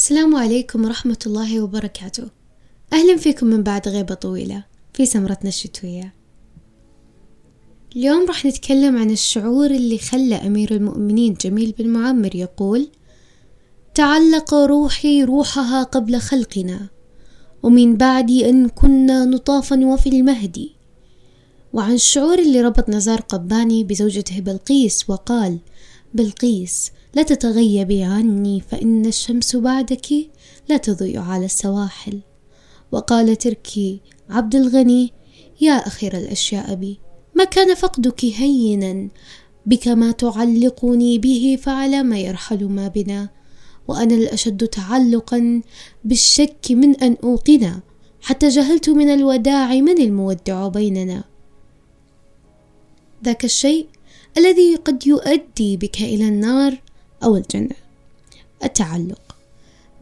السلام عليكم ورحمة الله وبركاته. أهلا فيكم من بعد غيبة طويلة في سمرتنا الشتوية. اليوم راح نتكلم عن الشعور اللي خلى أمير المؤمنين جميل بن معمر يقول تعلق روحي روحها قبل خلقنا ومن بعد أن كنا نطافا وفي المهدي وعن الشعور اللي ربط نزار قباني بزوجته بلقيس وقال بلقيس لا تتغيبي عني فإن الشمس بعدك لا تضيء على السواحل. وقال تركي عبد الغني يا أخير الأشياء بي ما كان فقدك هينا؟ بك ما تعلقني به فعلى ما يرحل ما بنا. وأنا الأشد تعلقا بالشك من أن أوقنا. حتى جهلت من الوداع من المودع بيننا. ذاك الشيء الذي قد يؤدي بك إلى النار أو الجنة. التعلق.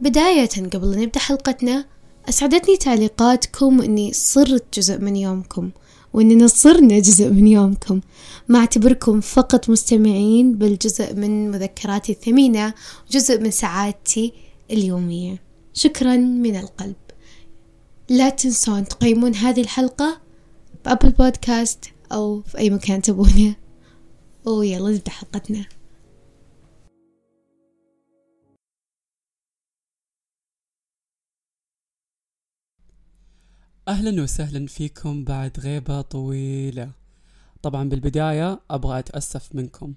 بداية قبل أن نبدأ حلقتنا أسعدتني تعليقاتكم وإني صرت جزء من يومكم وإننا صرنا جزء من يومكم. ما أعتبركم فقط مستمعين بل جزء من مذكراتي الثمينة وجزء من سعادتي اليومية. شكرا من القلب. لا تنسون تقيمون هذه الحلقة بأبل بودكاست أو في أي مكان تبونه. ويلا نبدأ حلقتنا. أهلا وسهلا فيكم بعد غيبة طويلة. طبعا بالبداية أبغى أتأسف منكم.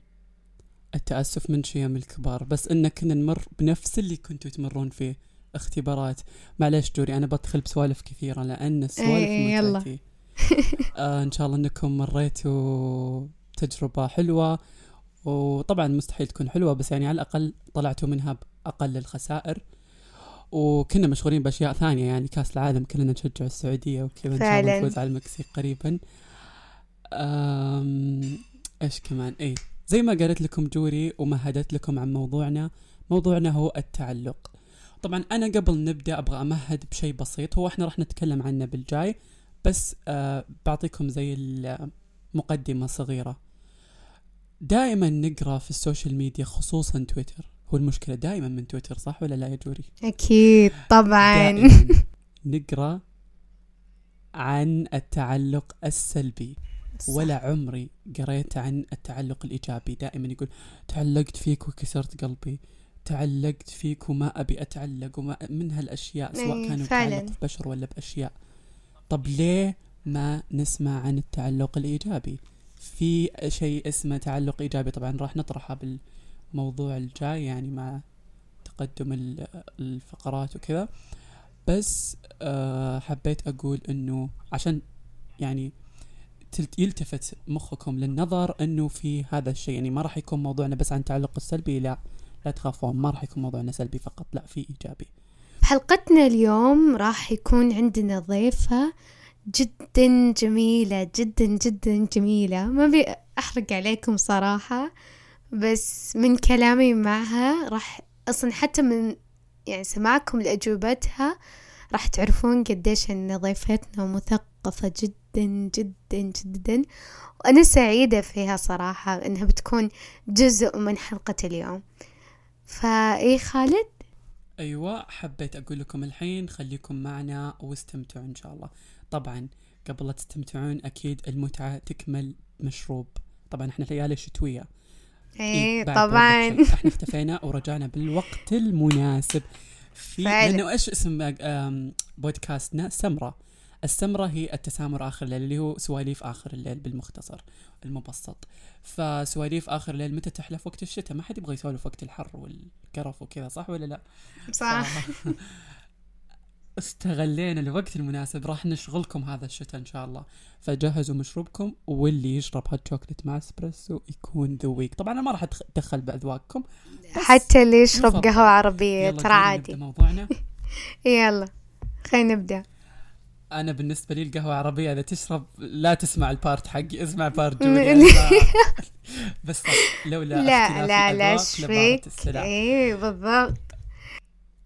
التأسف من شيم الكبار بس إن كنا نمر بنفس اللي كنتوا تمرون فيه. اختبارات. معلش دوري أنا بدخل بسوالف كثيرة لأن السوالف إيه، يلا. متعتي آه إن شاء الله إنكم مريتوا تجربة حلوة. وطبعا مستحيل تكون حلوة بس يعني على الأقل طلعتوا منها بأقل الخسائر. وكنا مشغولين بأشياء ثانية يعني كأس العالم كلنا نشجع السعودية وكذا إن شاء الله. نفوز على المكسيك قريبا. إيش كمان؟ اي زي ما قالت لكم جوري ومهدت لكم عن موضوعنا موضوعنا هو التعلق. طبعا أنا قبل نبدأ أبغى أمهد بشيء بسيط هو إحنا راح نتكلم عنه بالجاي بس آه بعطيكم زي المقدمة صغيره دائما نقرأ في السوشيال ميديا خصوصا تويتر. هو المشكلة دائما من تويتر صح ولا لا يا جوري؟ أكيد طبعا. نقرأ عن التعلق السلبي. ولا عمري قريت عن التعلق الإيجابي. دائما يقول تعلقت فيك وكسرت قلبي. تعلقت فيك وما أبي أتعلق. وما من هالأشياء سواء أي، كانوا. تعلق بشر ولا بأشياء. طب ليه ما نسمع عن التعلق الإيجابي؟ في شيء اسمه تعلق إيجابي. طبعا راح نطرحه بالموضوع الجاي يعني مع تقدم ال- الفقرات وكذا. بس آه حبيت أقول إنه عشان يعني يلتفت مخكم للنظر إنه في هذا الشيء. يعني ما راح يكون موضوعنا بس عن التعلق السلبي لا لا تخافون ما راح يكون موضوعنا سلبي فقط لا في إيجابي. حلقتنا اليوم راح يكون عندنا ضيفة جدا جميلة جدا جدا جميلة. ما بي أحرق عليكم صراحة. بس من كلامي معها راح أصلا حتى من يعني سماعكم لأجوبتها راح تعرفون قديش أن ضيفتنا مثقفة جدا جدا جدا. وأنا سعيدة فيها صراحة إنها بتكون جزء من حلقة اليوم. فإيه خالد؟ أيوه حبيت أقول لكم الحين خليكم معنا واستمتعوا إن شاء الله. طبعا قبل لا تستمتعون أكيد المتعة تكمل مشروب. طبعا إحنا ليالي شتوية. إيه بعد طبعا. إحنا اختفينا ورجعنا بالوقت المناسب. في فعلا. لأنه إيش اسم آم، بودكاستنا؟ سمرة. السمرة هي التسامر آخر الليل اللي هو سواليف آخر الليل بالمختصر المبسط. فسواليف آخر الليل متى تحلف؟ وقت الشتاء. ما حد يبغى يسولف وقت الحر والقرف وكذا صح ولا لا؟ صح. استغلينا الوقت المناسب راح نشغلكم هذا الشتاء إن شاء الله. فجهزوا مشروبكم واللي يشرب هات شوكليت مع اسبريسو يكون ذويق طبعا أنا ما راح أتدخل بأذواقكم حتى اللي يشرب عربية يلا ترى عادي. نبدأ موضوعنا. يلا خلينا نبدأ. أنا بالنسبة لي القهوة عربيه إذا تشرب لا تسمع البارت حقي اسمع بارت جوليا بس لولا لا لا لا الأذواق إيش لبارت فيك السلع إيه بالضبط.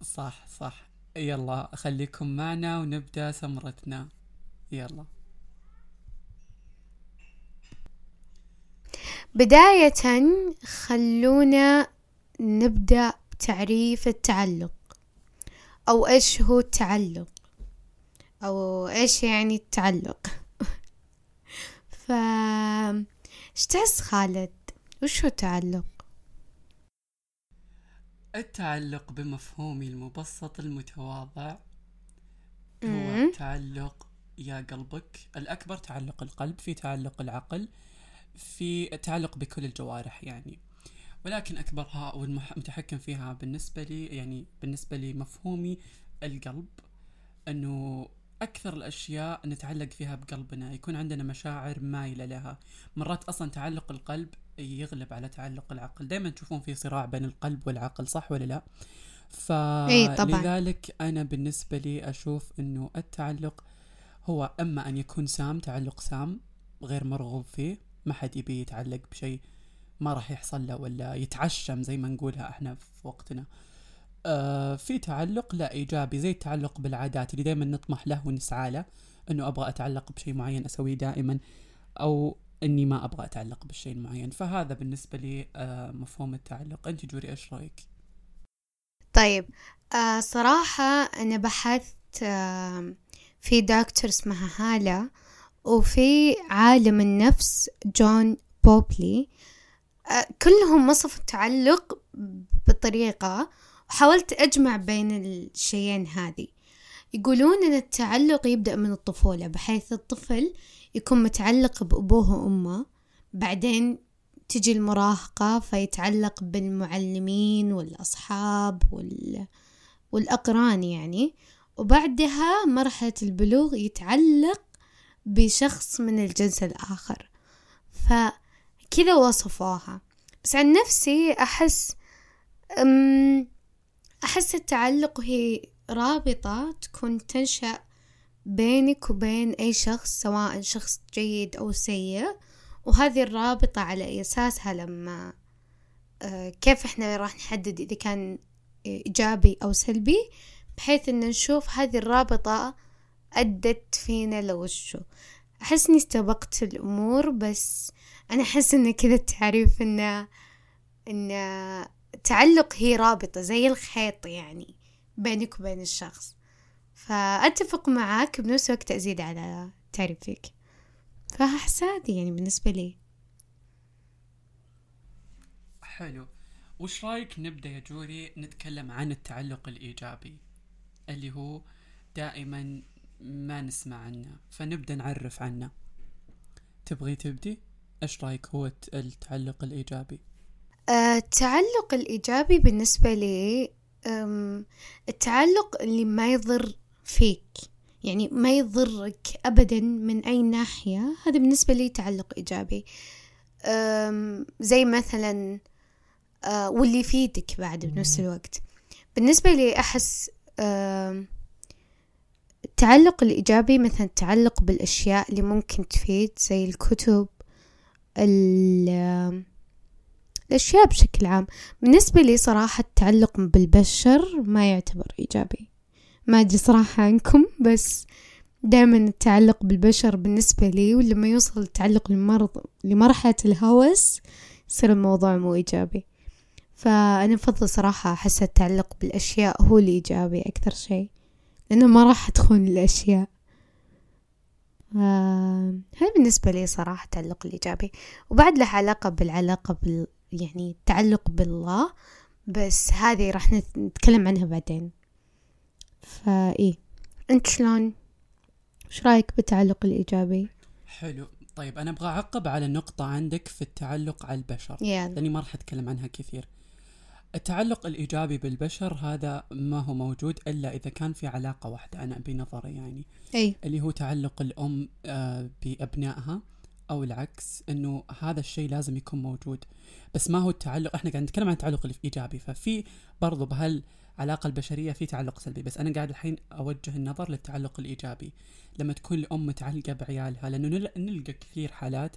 صح صح. يلا خليكم معنا ونبدأ سمرتنا يلا. بداية خلونا نبدأ بتعريف التعلق. أو إيش هو التعلق؟ أو إيش يعني التعلق؟ ف إيش تحس خالد؟ وش هو التعلق؟ التعلق بمفهومي المبسط المتواضع هو. تعلق يا قلبك الأكبر تعلق القلب في تعلق العقل في تعلق بكل الجوارح يعني ولكن أكبرها والمتحكم فيها بالنسبة لي يعني بالنسبة لي مفهومي القلب أنه أكثر الأشياء نتعلق فيها بقلبنا يكون عندنا مشاعر مايلة لها. مرات أصلا تعلق القلب يغلب على تعلق العقل. دائما تشوفون في صراع بين القلب والعقل صح ولا لا. فلذلك أنا بالنسبة لي أشوف أنه التعلق هو أما أن يكون سام تعلق سام غير مرغوب فيه ما حد يبي يتعلق بشيء ما راح يحصل له ولا يتعشم زي ما نقولها إحنا في وقتنا. آه في تعلق لا إيجابي زي التعلق بالعادات اللي دائما نطمح له ونسعى له إنه أبغى أتعلق بشيء معين أسويه دائما أو إني ما أبغى أتعلق بالشيء المعين. فهذا بالنسبة لي آه مفهوم التعلق. أنت جوري إيش رأيك؟ طيب آه صراحة أنا بحثت في دكتور اسمها هالة وفي عالم النفس جون بوبلي. كلهم وصفوا التعلق بطريقة وحاولت أجمع بين الشيئين هذه. يقولون أن التعلق يبدأ من الطفولة بحيث الطفل يكون متعلق بأبوه وأمه بعدين تجي المراهقة فيتعلق بالمعلمين والأصحاب وال... والأقران يعني. وبعدها مرحلة البلوغ يتعلق بشخص من الجنس الآخر. فكذا وصفوها. بس عن نفسي أحس أم أحس التعلق هي رابطة تكون تنشأ بينك وبين أي شخص سواء شخص جيد أو سيء. وهذه الرابطة على أساسها لما آه، كيف إحنا راح نحدد إذا كان إيجابي أو سلبي بحيث إن نشوف هذه الرابطة أدت فينا لوشو أحس إني استبقت الأمور بس أنا أحس إن كذا التعريف إنه إن التعلق هي رابطة زي الخيط يعني بينك وبين الشخص. فأتفق معاك بنفس الوقت أزيد على تعريفك فأحس يعني بالنسبة لي. حلو. وش رأيك نبدأ يا جوري نتكلم عن التعلق الإيجابي اللي هو دائما ما نسمع عنه فنبدأ نعرف عنه. تبغي تبدي؟ إيش رأيك هو الت- التعلق الإيجابي؟ آه، التعلق الإيجابي بالنسبة لي التعلق اللي ما يضر فيك يعني ما يضرك أبدا من أي ناحية هذا بالنسبة لي تعلق إيجابي. زي مثلا آه، واللي يفيدك بعد بنفس الوقت. بالنسبة لي أحس التعلق الإيجابي مثلا التعلق بالأشياء اللي ممكن تفيد زي الكتب ال- الأشياء بشكل عام. بالنسبة لي صراحة التعلق بالبشر ما يعتبر إيجابي. ما أدري صراحة عنكم بس دائما التعلق بالبشر بالنسبة لي ولما يوصل التعلق لمرض لمرحلة الهوس يصير الموضوع مو إيجابي. فأنا أفضل صراحة أحس التعلق بالأشياء هو الإيجابي أكثر شيء لأنه ما راح تخون الأشياء. آه، هذا بالنسبة لي صراحة التعلق الإيجابي. وبعد له علاقة بالعلاقة بال يعني التعلق بالله بس هذه راح نت- نتكلم عنها بعدين. فإيه أنت شلون؟ وش رأيك بالتعلق الإيجابي؟ حلو. طيب أنا أبغى أعقب على نقطة عندك في التعلق على البشر. يلا. لأني ما راح أتكلم عنها كثير. التعلق الإيجابي بالبشر هذا ما هو موجود إلا إذا كان في علاقة واحدة أنا بنظري يعني. أي اللي هو تعلق الأم آه، بأبنائها. أو العكس إنه هذا الشيء لازم يكون موجود. بس ما هو التعلق إحنا قاعد نتكلم عن التعلق الايجابي ففي برضو بهالعلاقة البشرية في تعلق سلبي. بس أنا قاعد الحين أوجه النظر للتعلق الإيجابي. لما تكون الأم متعلقة بعيالها لأنه نل- نلقى كثير حالات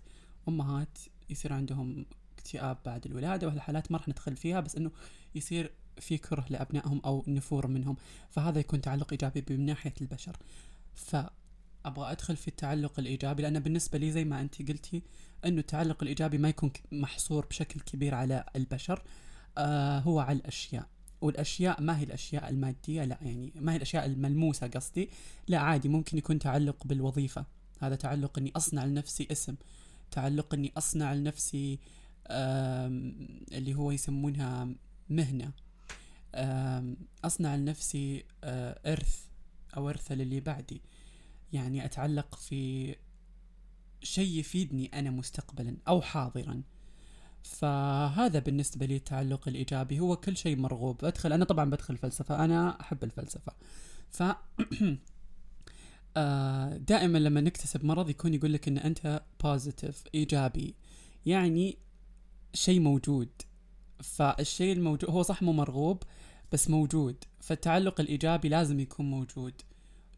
أمهات يصير عندهم اكتئاب بعد الولادة وهالحالات ما راح ندخل فيها بس إنه يصير في كره لأبنائهم أو نفور منهم. فهذا يكون تعلق إيجابي من ناحية البشر. فابغى أدخل في التعلق الإيجابي لأن بالنسبة لي زي ما أنت قلتي إنه التعلق الإيجابي ما يكون محصور بشكل كبير على البشر آه هو على الأشياء. والأشياء ما هي الأشياء المادية لا يعني ما هي الأشياء الملموسة قصدي لا عادي ممكن يكون تعلق بالوظيفة. هذا تعلق إني أصنع لنفسي اسم تعلق إني أصنع لنفسي اللي هو يسمونها مهنة. أصنع لنفسي آه، إرث أو ارث للي بعدي. يعني أتعلق في شيء يفيدني أنا مستقبلا أو حاضرا. فهذا بالنسبة لي التعلق الإيجابي. هو كل شيء مرغوب. أدخل أنا طبعا بدخل فلسفة. أنا أحب الفلسفة. ف آه، دائما لما نكتسب مرض يكون يقول لك إن أنت بوزيتيف إيجابي. يعني شيء موجود. فالشيء الموجود هو صح مو مرغوب بس موجود. فالتعلق الإيجابي لازم يكون موجود.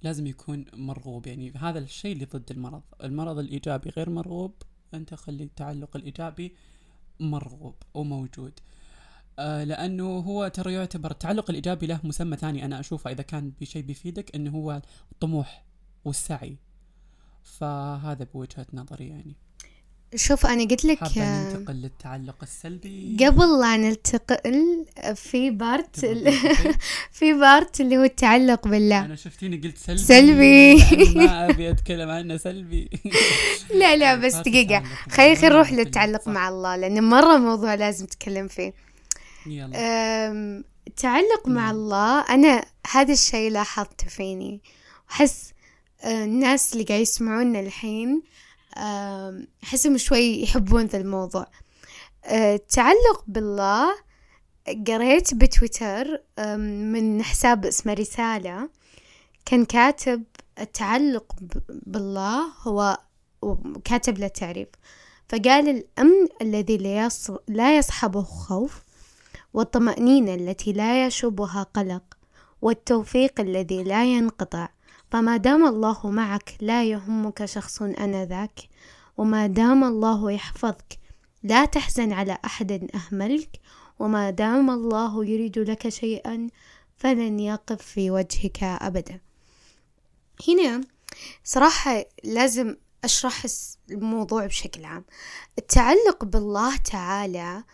لازم يكون مرغوب. يعني هذا الشيء اللي ضد المرض. المرض الإيجابي غير مرغوب أنت خلي التعلق الإيجابي مرغوب وموجود. آه لأنه هو ترى يعتبر التعلق الإيجابي له مسمى ثاني أنا أشوفه إذا كان بشيء بيفيدك إنه هو الطموح فهذا بوجهة نظري يعني. شوف أنا قلت لك حابة آه، ننتقل للتعلق السلبي قبل لا نلتقل في بارت؟ في بارت اللي هو التعلق بالله أنا شفتيني قلت سلبي سلبي. ما أبي أتكلم عنه سلبي لا لا بس دقيقة خلينا الله نروح. للتعلق. مع الله لأنه مرة موضوع لازم نتكلم فيه يلا أم، التعلق مع نعم. الله أنا هذا الشيء لاحظته فيني أحس أه، الناس اللي قاعد يسمعونا الحين أحسهم شوي يحبون ذا الموضوع. أه، التعلق بالله قريت بتويتر من حساب اسمه رسالة. كان كاتب التعلق بالله هو كاتب له تعريف. فقال الأمن الذي لا يصحبه خوف والطمأنينة التي لا يشوبها قلق والتوفيق الذي لا ينقطع. فما دام الله معك لا يهمك شخص أنذاك وما دام الله يحفظك لا تحزن على أحد أهملك وما دام الله يريد لك شيئا فلن يقف في وجهك أبدا. هنا صراحة لازم أشرح الموضوع بشكل عام. التعلق بالله تعالى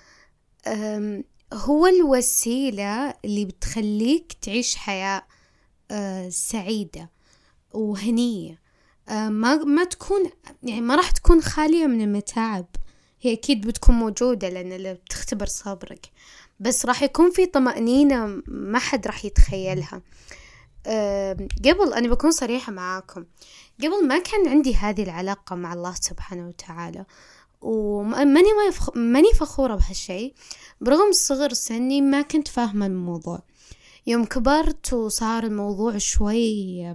هو الوسيلة اللي بتخليك تعيش حياة أه، سعيدة. وهنية أه، ما ما تكون يعني ما راح تكون خالية من المتاعب. هي أكيد بتكون موجودة لأن بتختبر صبرك بس راح يكون في طمأنينة ما حد راح يتخيلها. أم، قبل أنا بكون صريحة معاكم. قبل ما كان عندي هذه العلاقة مع الله سبحانه وتعالى وماني ما. ماني فخورة بهالشي برغم صغر سني ما كنت فاهمة الموضوع. يوم كبرت وصار الموضوع شوي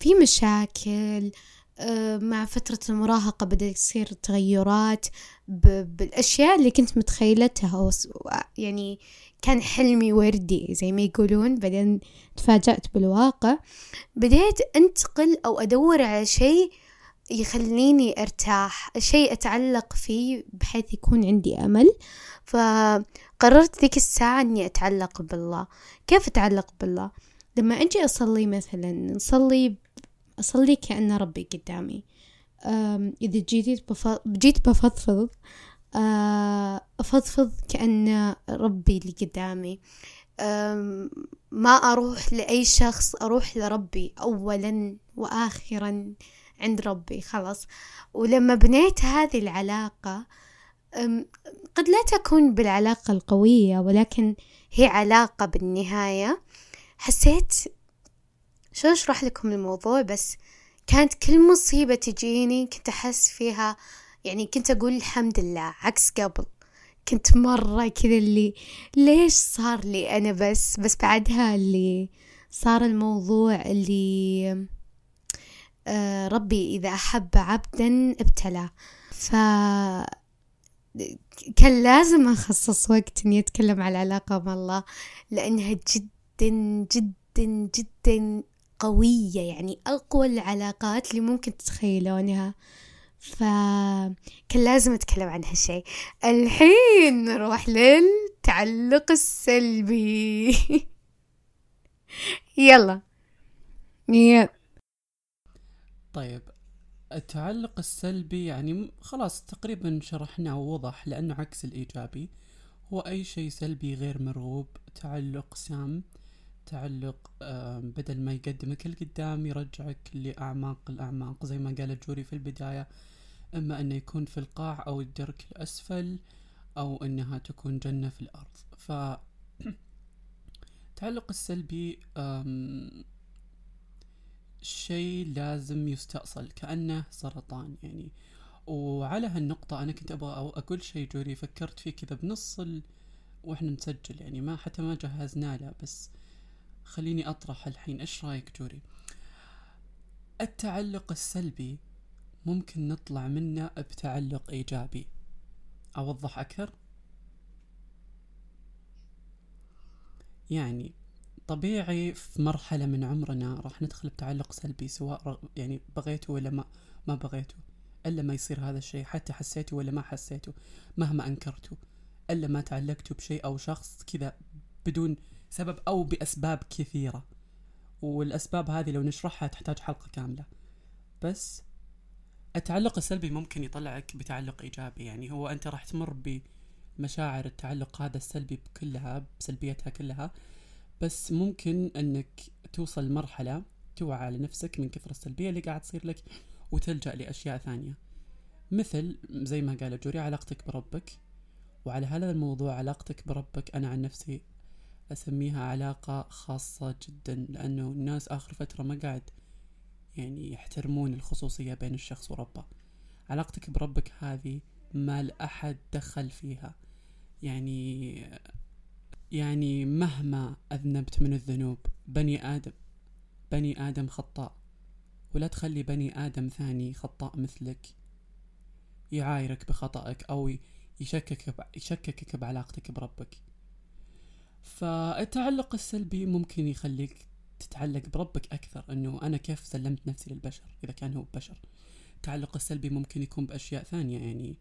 في مشاكل آه، مع فترة المراهقة بدأ يصير تغيرات. بالأشياء اللي كنت متخيلتها يعني كان حلمي وردي زي ما يقولون بعدين تفاجأت بالواقع بديت أنتقل أو أدور على شيء يخليني أرتاح شيء أتعلق فيه بحيث يكون عندي أمل. فقررت ذيك الساعة أني أتعلق بالله. كيف أتعلق بالله؟ لما أجي أصلي مثلا نصلي أصلي كأن ربي قدامي. إذا جيت بف... جيت بفضفض آه، أفضفض كأن ربي اللي قدامي. ما أروح لأي شخص أروح لربي أولا وآخرا. عند ربي خلاص. ولما بنيت هذه العلاقة قد لا تكون بالعلاقة القوية ولكن هي علاقة بالنهاية. حسيت شو أشرح لكم الموضوع؟ بس كانت كل مصيبة تجيني كنت أحس فيها يعني كنت أقول الحمد لله عكس قبل. كنت مرة كذا اللي ليش صار لي أنا بس؟ بس بعدها اللي صار الموضوع اللي ربي إذا أحب عبدا ابتلاه ف كان لازم أخصص وقت إني أتكلم على العلاقة مع الله لأنها جدا جدا جدا قوية يعني أقوى العلاقات اللي ممكن تتخيلونها. فكان لازم أتكلم عن هالشي. الحين نروح للتعلق السلبي. يلا. يلا طيب التعلق السلبي يعني خلاص تقريبا شرحناه ووضح لأنه عكس الإيجابي. هو أي شيء سلبي غير مرغوب تعلق سام تعلق بدل ما يقدمك لقدام يرجعك لأعماق الأعماق زي ما قالت جوري في البداية. إما أنه يكون في القاع أو الدرك الأسفل أو أنها تكون جنة في الأرض. ف التعلق السلبي شيء لازم يستأصل كأنه سرطان يعني. وعلى هالنقطة أنا كنت أبغى أقول شيء جوري فكرت فيه كذا بنص ال... وإحنا نسجل يعني. ما حتى ما جهزنا له بس خليني أطرح الحين. إيش رأيك جوري؟ التعلق السلبي ممكن نطلع منه بتعلق إيجابي. أوضح أكثر؟ يعني طبيعي في مرحلة من عمرنا راح ندخل بتعلق سلبي سواء يعني بغيته ولا ما ما بغيته إلا ما يصير هذا الشيء حتى حسيته ولا ما حسيته مهما أنكرته إلا ما تعلقتوا بشيء أو شخص كذا بدون سبب أو بأسباب كثيرة. والأسباب هذه لو نشرحها تحتاج حلقة كاملة. بس التعلق السلبي ممكن يطلعك بتعلق إيجابي يعني هو أنت راح تمر بمشاعر التعلق هذا السلبي كلها بسلبيتها كلها بس ممكن أنك توصل لمرحلة توعى على نفسك من كثر السلبية اللي قاعد تصير لك وتلجأ لأشياء ثانية. مثل زي ما قال جوري علاقتك بربك. وعلى هذا الموضوع علاقتك بربك أنا عن نفسي أسميها علاقة خاصة جدا لأنه الناس آخر فترة ما قاعد يعني يحترمون الخصوصية بين الشخص وربه. علاقتك بربك هذه ما لأحد دخل فيها. يعني يعني مهما أذنبت من الذنوب بني آدم بني آدم خطاء. ولا تخلي بني آدم ثاني خطاء مثلك يعايرك بخطأك أو يشككك يشككك بعلاقتك بربك. فالتعلق السلبي ممكن يخليك تتعلق بربك أكثر أنه أنا كيف سلمت نفسي للبشر؟ إذا كان هو بشر. التعلق السلبي ممكن يكون بأشياء ثانية يعني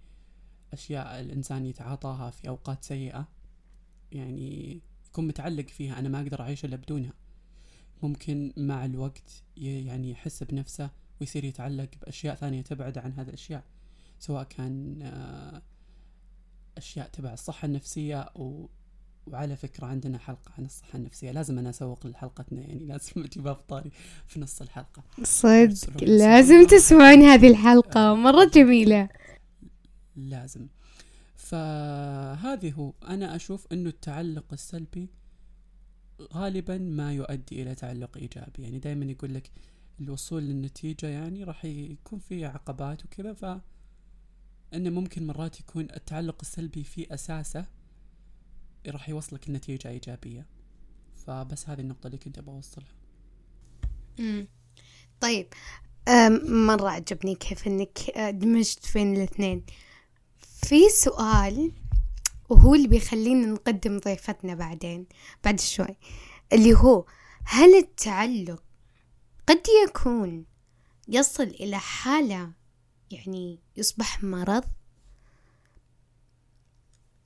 أشياء الإنسان يتعاطاها في أوقات سيئة. يعني يكون متعلق فيها أنا ما أقدر أعيش إلا بدونها. ممكن مع الوقت يعني يحس بنفسه ويصير يتعلق بأشياء ثانية تبعد عن هذه الأشياء. سواء كان آه، أشياء تبع الصحة النفسية و... وعلى فكرة عندنا حلقة عن الصحة النفسية. لازم أنا أسوق لحلقتنا يعني لازم أجيبها في طاري في نص الحلقة. صدق. لازم تسمعون هذه الحلقة. مرة جميلة. لازم. فهذه هو. أنا أشوف أنه التعلق السلبي غالبا ما يؤدي إلى تعلق إيجابي. يعني دائما يقول لك الوصول للنتيجة يعني راح يكون في عقبات وكذا ف أنه ممكن مرات يكون التعلق السلبي في أساسه راح يوصلك لنتيجة إيجابية. فبس هذه النقطة اللي كنت أبغى أوصلها. طيب مرة عجبني كيف إنك آه، دمجت بين الاثنين. في سؤال وهو اللي بيخلينا نقدم ضيفتنا بعدين بعد شوي اللي هو هل التعلق قد يكون يصل إلى حالة يعني يصبح مرض؟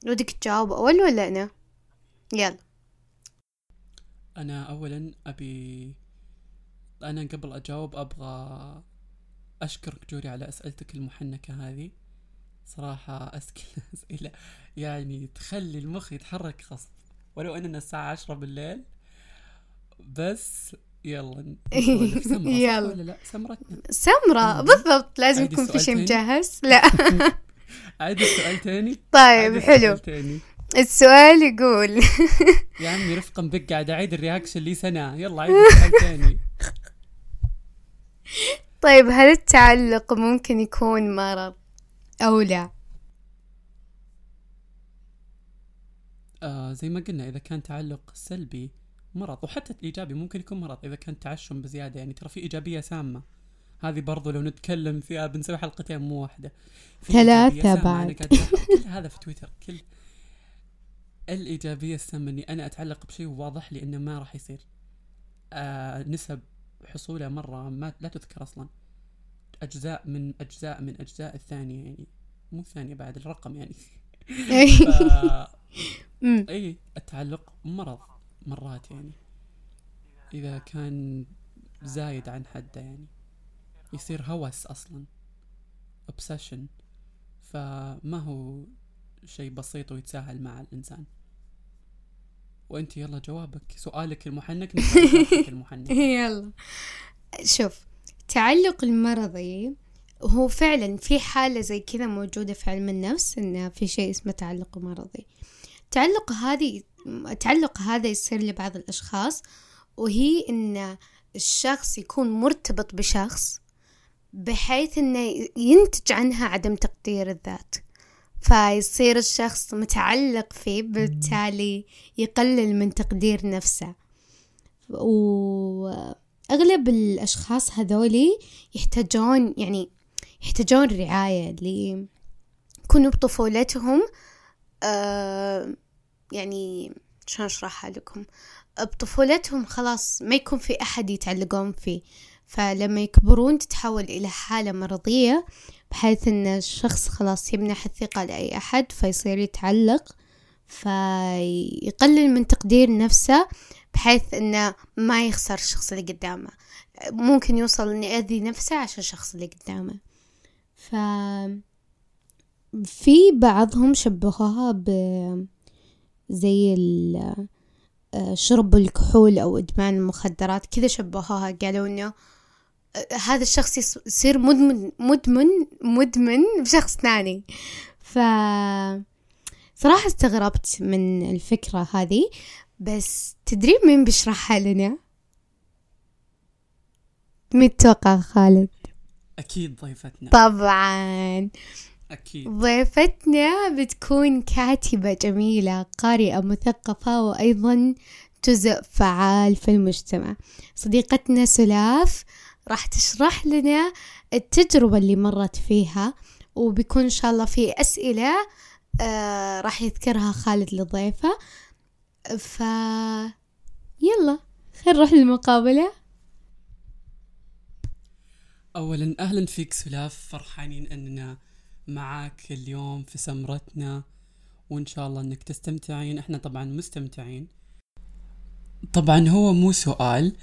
ودك تجاوب أول ولا أنا؟ يلا. أنا أولا أبي أنا قبل أجاوب أبغى أشكرك جوري على أسئلتك المحنكة هذه. صراحة أسئلة أسئلة يعني تخلي المخ يتحرك غصب ولو أننا الساعة عشرة بالليل بس يلا. سمرة يلا. ولا لا؟ سمرتنا. سمرة. بالضبط. لازم يكون في شيء؟ مجهز. لا. عيد السؤال تاني؟ طيب حلو. تاني. السؤال يقول. يا عمي رفقا بك قاعد أعيد الرياكشن لي سنة. يلا عيد السؤال تاني. طيب هل التعلق ممكن يكون مرض؟ أو لا؟ آه زي ما قلنا إذا كان تعلق سلبي مرض وحتى الإيجابي ممكن يكون مرض إذا كان تعشم بزيادة. يعني ترى في إيجابية سامة. هذه برضو لو نتكلم فيها بنسوي حلقتين مو واحدة. ثلاثة بعد. كل هذا في تويتر. كل الإيجابية السامة إني أنا أتعلق بشيء واضح لي إنه ما راح يصير. آه نسب حصوله مرة ما لا تذكر أصلا. أجزاء من أجزاء من أجزاء الثانية يعني مو الثانية بعد الرقم يعني. ف... إي التعلق مرض مرات يعني. إذا كان زايد عن حده يعني. يصير هوس أصلا obsession. فما هو شيء بسيط ويتساهل مع الإنسان. وأنت يلا جوابك سؤالك المحنك المحنك. يلا. شوف التعلق المرضي هو فعلا في حالة زي كذا موجودة في علم النفس إن في شيء اسمه تعلق مرضي. التعلق هذه التعلق هذا يصير لبعض الأشخاص وهي إن الشخص يكون مرتبط بشخص بحيث إنه ينتج عنها عدم تقدير الذات. فيصير الشخص متعلق فيه بالتالي يقلل من تقدير نفسه. وأغلب الأشخاص هذولي يحتاجون يعني يحتاجون رعاية اللي يكونوا بطفولتهم آه يعني شلون أشرحها لكم؟ بطفولتهم خلاص ما يكون في أحد يتعلقون فيه. فلما يكبرون تتحول إلى حالة مرضية بحيث أن الشخص خلاص يمنح الثقة لأي أحد فيصير يتعلق. فيقلل من تقدير نفسه بحيث أنه ما يخسر الشخص اللي قدامه. ممكن يوصل أن يأذي نفسه عشان الشخص اللي قدامه. ف في بعضهم شبهوها ب زي شرب الكحول أو إدمان المخدرات كذا شبهوها. قالوا إنه هذا الشخص يصير مدمن مدمن مدمن بشخص ثاني. ف صراحة استغربت من الفكرة هذه بس تدري مين بيشرحها لنا؟ مين تتوقع خالد؟ أكيد ضيفتنا طبعا أكيد ضيفتنا بتكون كاتبة جميلة قارئة مثقفة وأيضا جزء فعال في المجتمع صديقتنا سلاف راح تشرح لنا التجربة اللي مرت فيها وبيكون إن شاء الله في أسئلة آه راح يذكرها خالد للضيفة ف يلا خلينا نروح للمقابلة. أولا أهلا فيك سلاف فرحانين أننا معك اليوم في سمرتنا وإن شاء الله أنك تستمتعين. إحنا طبعا مستمتعين. طبعا هو مو سؤال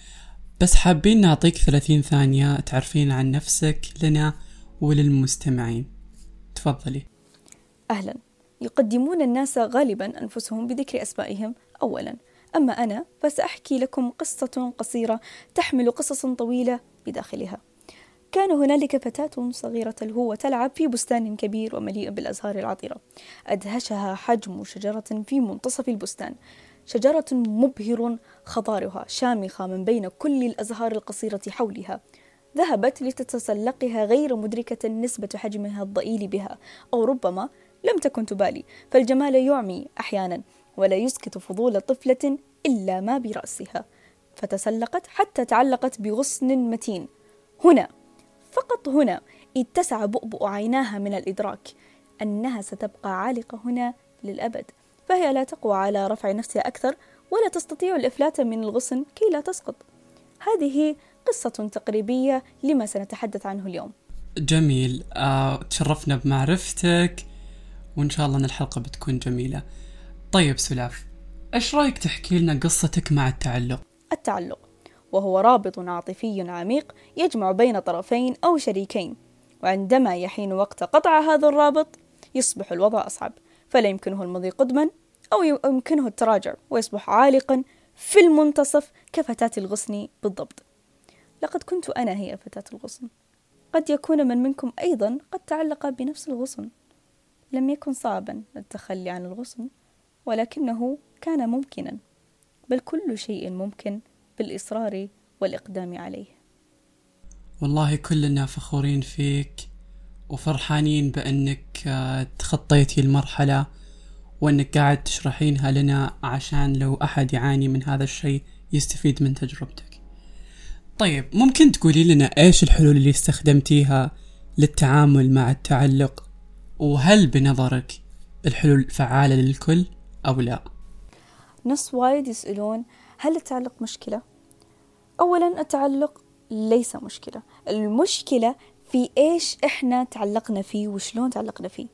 بس حابين نعطيك ثلاثين ثانية تعرفين عن نفسك لنا وللمستمعين. تفضلي. أهلا. يقدمون الناس غالبا أنفسهم بذكر أسمائهم أولا. أما أنا فسأحكي لكم قصة قصيرة تحمل قصص طويلة بداخلها. كان هنالك فتاة صغيرة تلهو وتلعب في بستان كبير ومليء بالأزهار العطرة. أدهشها حجم شجرة في منتصف البستان. شجرة مبهر خضارها شامخة من بين كل الأزهار القصيرة حولها. ذهبت لتتسلقها غير مدركة نسبة حجمها الضئيل بها أو ربما لم تكن تبالي فالجمال يعمي أحيانا ولا يسكت فضول طفلة إلا ما برأسها. فتسلقت حتى تعلقت بغصن متين. هنا فقط هنا اتسع بؤبؤ عيناها من الإدراك. أنها ستبقى عالقة هنا للأبد. فهي لا تقوى على رفع نفسها أكثر ولا تستطيع الإفلات من الغصن كي لا تسقط. هذه قصة تقريبية لما سنتحدث عنه اليوم. جميل. آه، تشرفنا بمعرفتك. وإن شاء الله أن الحلقة بتكون جميلة. طيب سلاف إيش رأيك تحكي لنا قصتك مع التعلق؟ التعلق. وهو رابط عاطفي عميق يجمع بين طرفين أو شريكين. وعندما يحين وقت قطع هذا الرابط يصبح الوضع أصعب. فلا يمكنه المضي قدما أو يمكنه التراجع. ويصبح عالقا في المنتصف كفتاة الغصن بالضبط. لقد كنت أنا هي فتاة الغصن. قد يكون من منكم أيضا قد تعلق بنفس الغصن. لم يكن صعبا التخلي عن الغصن ولكنه كان ممكنا بل كل شيء ممكن بالإصرار والإقدام عليه. والله كلنا فخورين فيك وفرحانين بأنك آه، تخطيتي المرحلة وأنك قاعد تشرحينها لنا عشان لو أحد يعاني من هذا الشيء يستفيد من تجربتك. طيب ممكن تقولي لنا إيش الحلول اللي استخدمتيها للتعامل مع التعلق وهل بنظرك الحلول فعالة للكل أو لا؟ ناس وايد يسألون هل التعلق مشكلة؟ أولا التعلق ليس مشكلة المشكلة في إيش إحنا تعلقنا فيه وشلون تعلقنا فيه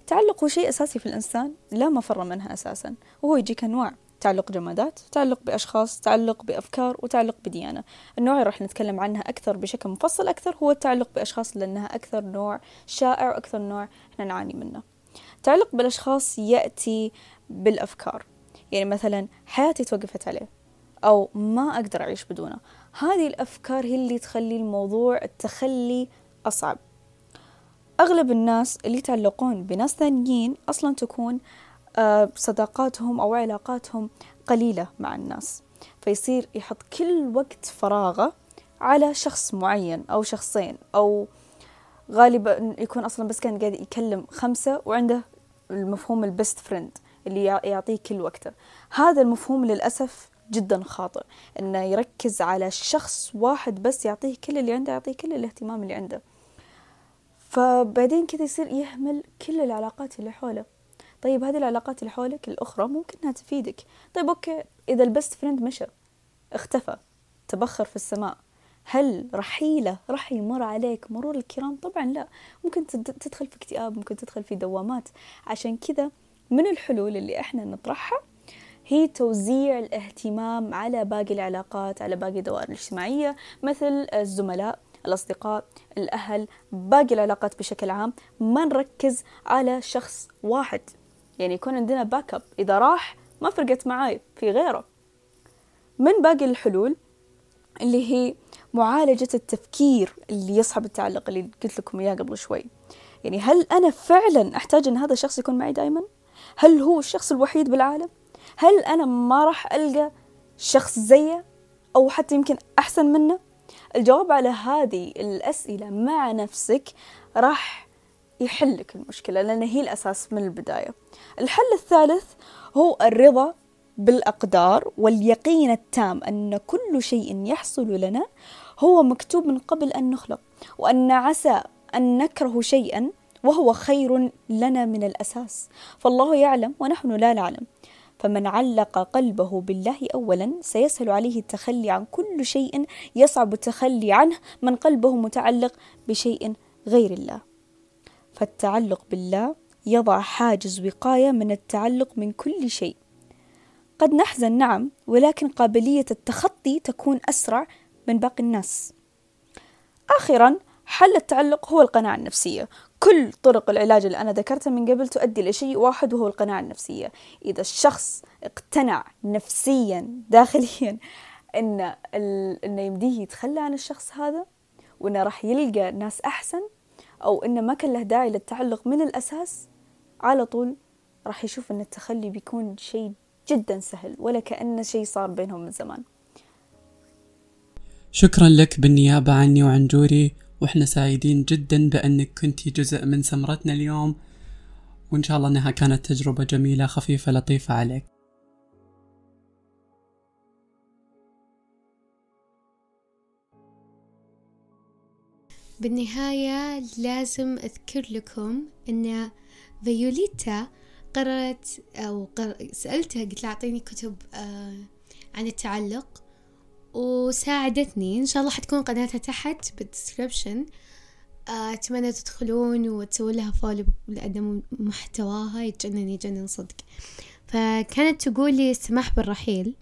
التعلق هو شيء أساسي في الإنسان لا مفر منها أساسا وهو يجيك أنواع تعلق جمادات تعلق بأشخاص تعلق بأفكار وتعلق بديانة. النوع اللي راح نتكلم عنها أكثر بشكل مفصل أكثر هو التعلق بأشخاص لأنها أكثر نوع شائع وأكثر نوع إحنا نعاني منه. التعلق بالأشخاص يأتي بالأفكار. يعني مثلا حياتي توقفت عليه أو ما أقدر أعيش بدونه. هذه الأفكار هي اللي تخلي الموضوع التخلي أصعب. أغلب الناس اللي يتعلقون بناس ثانيين أصلا تكون صداقاتهم أو علاقاتهم قليلة مع الناس. فيصير يحط كل وقت فراغه على شخص معين أو شخصين أو غالبا يكون أصلا بس كان قاعد يكلم خمسة وعنده المفهوم البست فريند اللي يعطيه كل وقته. هذا المفهوم للأسف جدا خاطئ إنه يركز على شخص واحد بس يعطيه كل اللي عنده يعطيه كل الاهتمام اللي عنده. فبعدين كذا يصير يهمل كل العلاقات اللي حوله. طيب هذه العلاقات اللي حولك الأخرى ممكن إنها تفيدك. طيب okay إذا ال best friend مشى اختفى تبخر في السماء هل رحيلة راح يمر عليك مرور الكرام؟ طبعا لا. ممكن تدخل في اكتئاب ممكن تدخل في دوامات. عشان كذا من الحلول اللي إحنا نطرحها هي توزيع الاهتمام على باقي العلاقات على باقي الدوائر الاجتماعية مثل الزملاء الأصدقاء الأهل باقي العلاقات بشكل عام. ما نركز على شخص واحد. يعني يكون عندنا backup إذا راح ما فرقت معاي في غيره من باقي الحلول اللي هي معالجة التفكير اللي يصحب التعلق اللي قلت لكم إياه قبل شوي يعني هل أنا فعلا أحتاج أن هذا الشخص يكون معي دائما؟ هل هو الشخص الوحيد بالعالم؟ هل أنا ما راح ألقى شخص زيه أو حتى يمكن أحسن منه؟ الجواب على هذه الأسئلة مع نفسك راح يحلك المشكلة لأن هي الأساس من البداية. الحل الثالث هو الرضا بالأقدار واليقين التام أن كل شيء يحصل لنا هو مكتوب من قبل أن نخلق وأن عسى أن نكره شيئا وهو خير لنا من الأساس. فالله يعلم ونحن لا نعلم. فمن علق قلبه بالله أولا سيسهل عليه التخلي عن كل شيء يصعب التخلي عنه من قلبه متعلق بشيء غير الله. فالتعلق بالله يضع حاجز وقاية من التعلق من كل شيء. قد نحزن نعم ولكن قابلية التخطي تكون أسرع من باقي الناس. آخرا حل التعلق هو القناعة النفسية. كل طرق العلاج اللي أنا ذكرتها من قبل تؤدي لشيء واحد وهو القناعة النفسية. إذا الشخص اقتنع نفسيا داخليا إن إنه يمديه يتخلى عن الشخص هذا وإنه راح يلقى ناس أحسن أو إنه ما كان له داعي للتعلق من الأساس على طول راح يشوف إن التخلي بيكون شيء جدا سهل ولا كأنه شيء صار بينهم من زمان. شكرا لك بالنيابة عني وعن جوري وإحنا سعيدين جدا بأنك كنتي جزء من سمرتنا اليوم وإن شاء الله أنها كانت تجربة جميلة خفيفة لطيفة عليك. بالنهاية لازم أذكر لكم أن فيوليتا قررت أو قر... سألتها قلت لها أعطيني كتب آه عن التعلق وساعدتني. إن شاء الله حتكون قناتها تحت بال description آه، أتمنى تدخلون وتسوون لها follow لأن محتواها يتجنن يجنن صدق. فكانت تقول لي السماح بالرحيل.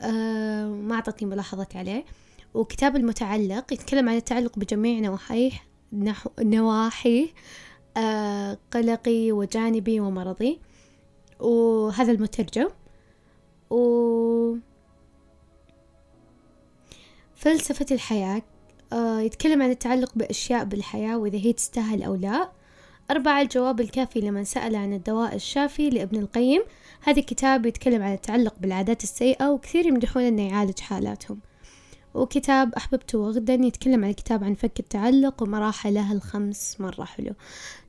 آه، ما أعطتني ملاحظات عليه. وكتاب المتعلق يتكلم عن التعلق بجميع نواحيه نحو نواحيه آه، قلقي وجانبي ومرضي. وهذا المترجم. و فلسفة الحياة آه يتكلم عن التعلق بأشياء بالحياة وإذا هي تستاهل أو لا. أربعة الجواب الكافي لمن سأل عن الدواء الشافي لابن القيم. هذا الكتاب يتكلم عن التعلق بالعادات السيئة وكثير يمدحون أنه يعالج حالاتهم. وكتاب أحببته غدا يتكلم عن الكتاب عن فك التعلق ومراحله الخمس مرة. حلو.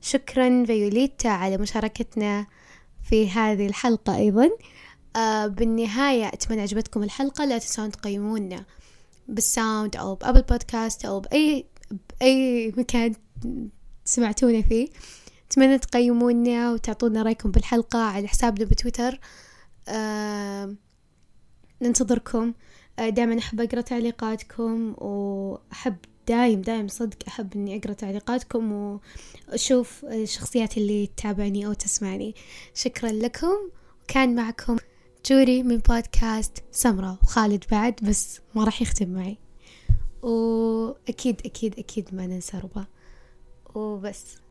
شكرا فيوليتا على مشاركتنا في هذه الحلقة أيضا. آه بالنهاية أتمنى عجبتكم الحلقة. لا تنسون تقيمونا بالساوند أو بأبل بودكاست أو بأي بأي مكان سمعتونا فيه. أتمنى تقيمونا وتعطونا رأيكم بالحلقة على حسابنا بتويتر. آه ننتظركم. دائما أحب أقرأ تعليقاتكم وأحب دايم دايم صدق أحب إني أقرأ تعليقاتكم وأشوف الشخصيات اللي تتابعني أو تسمعني. شكرا لكم. وكان معكم جوري من بودكاست سمرة وخالد بعد بس ما راح يختم معي. وأكيد أكيد أكيد ما ننسى ربا. وبس.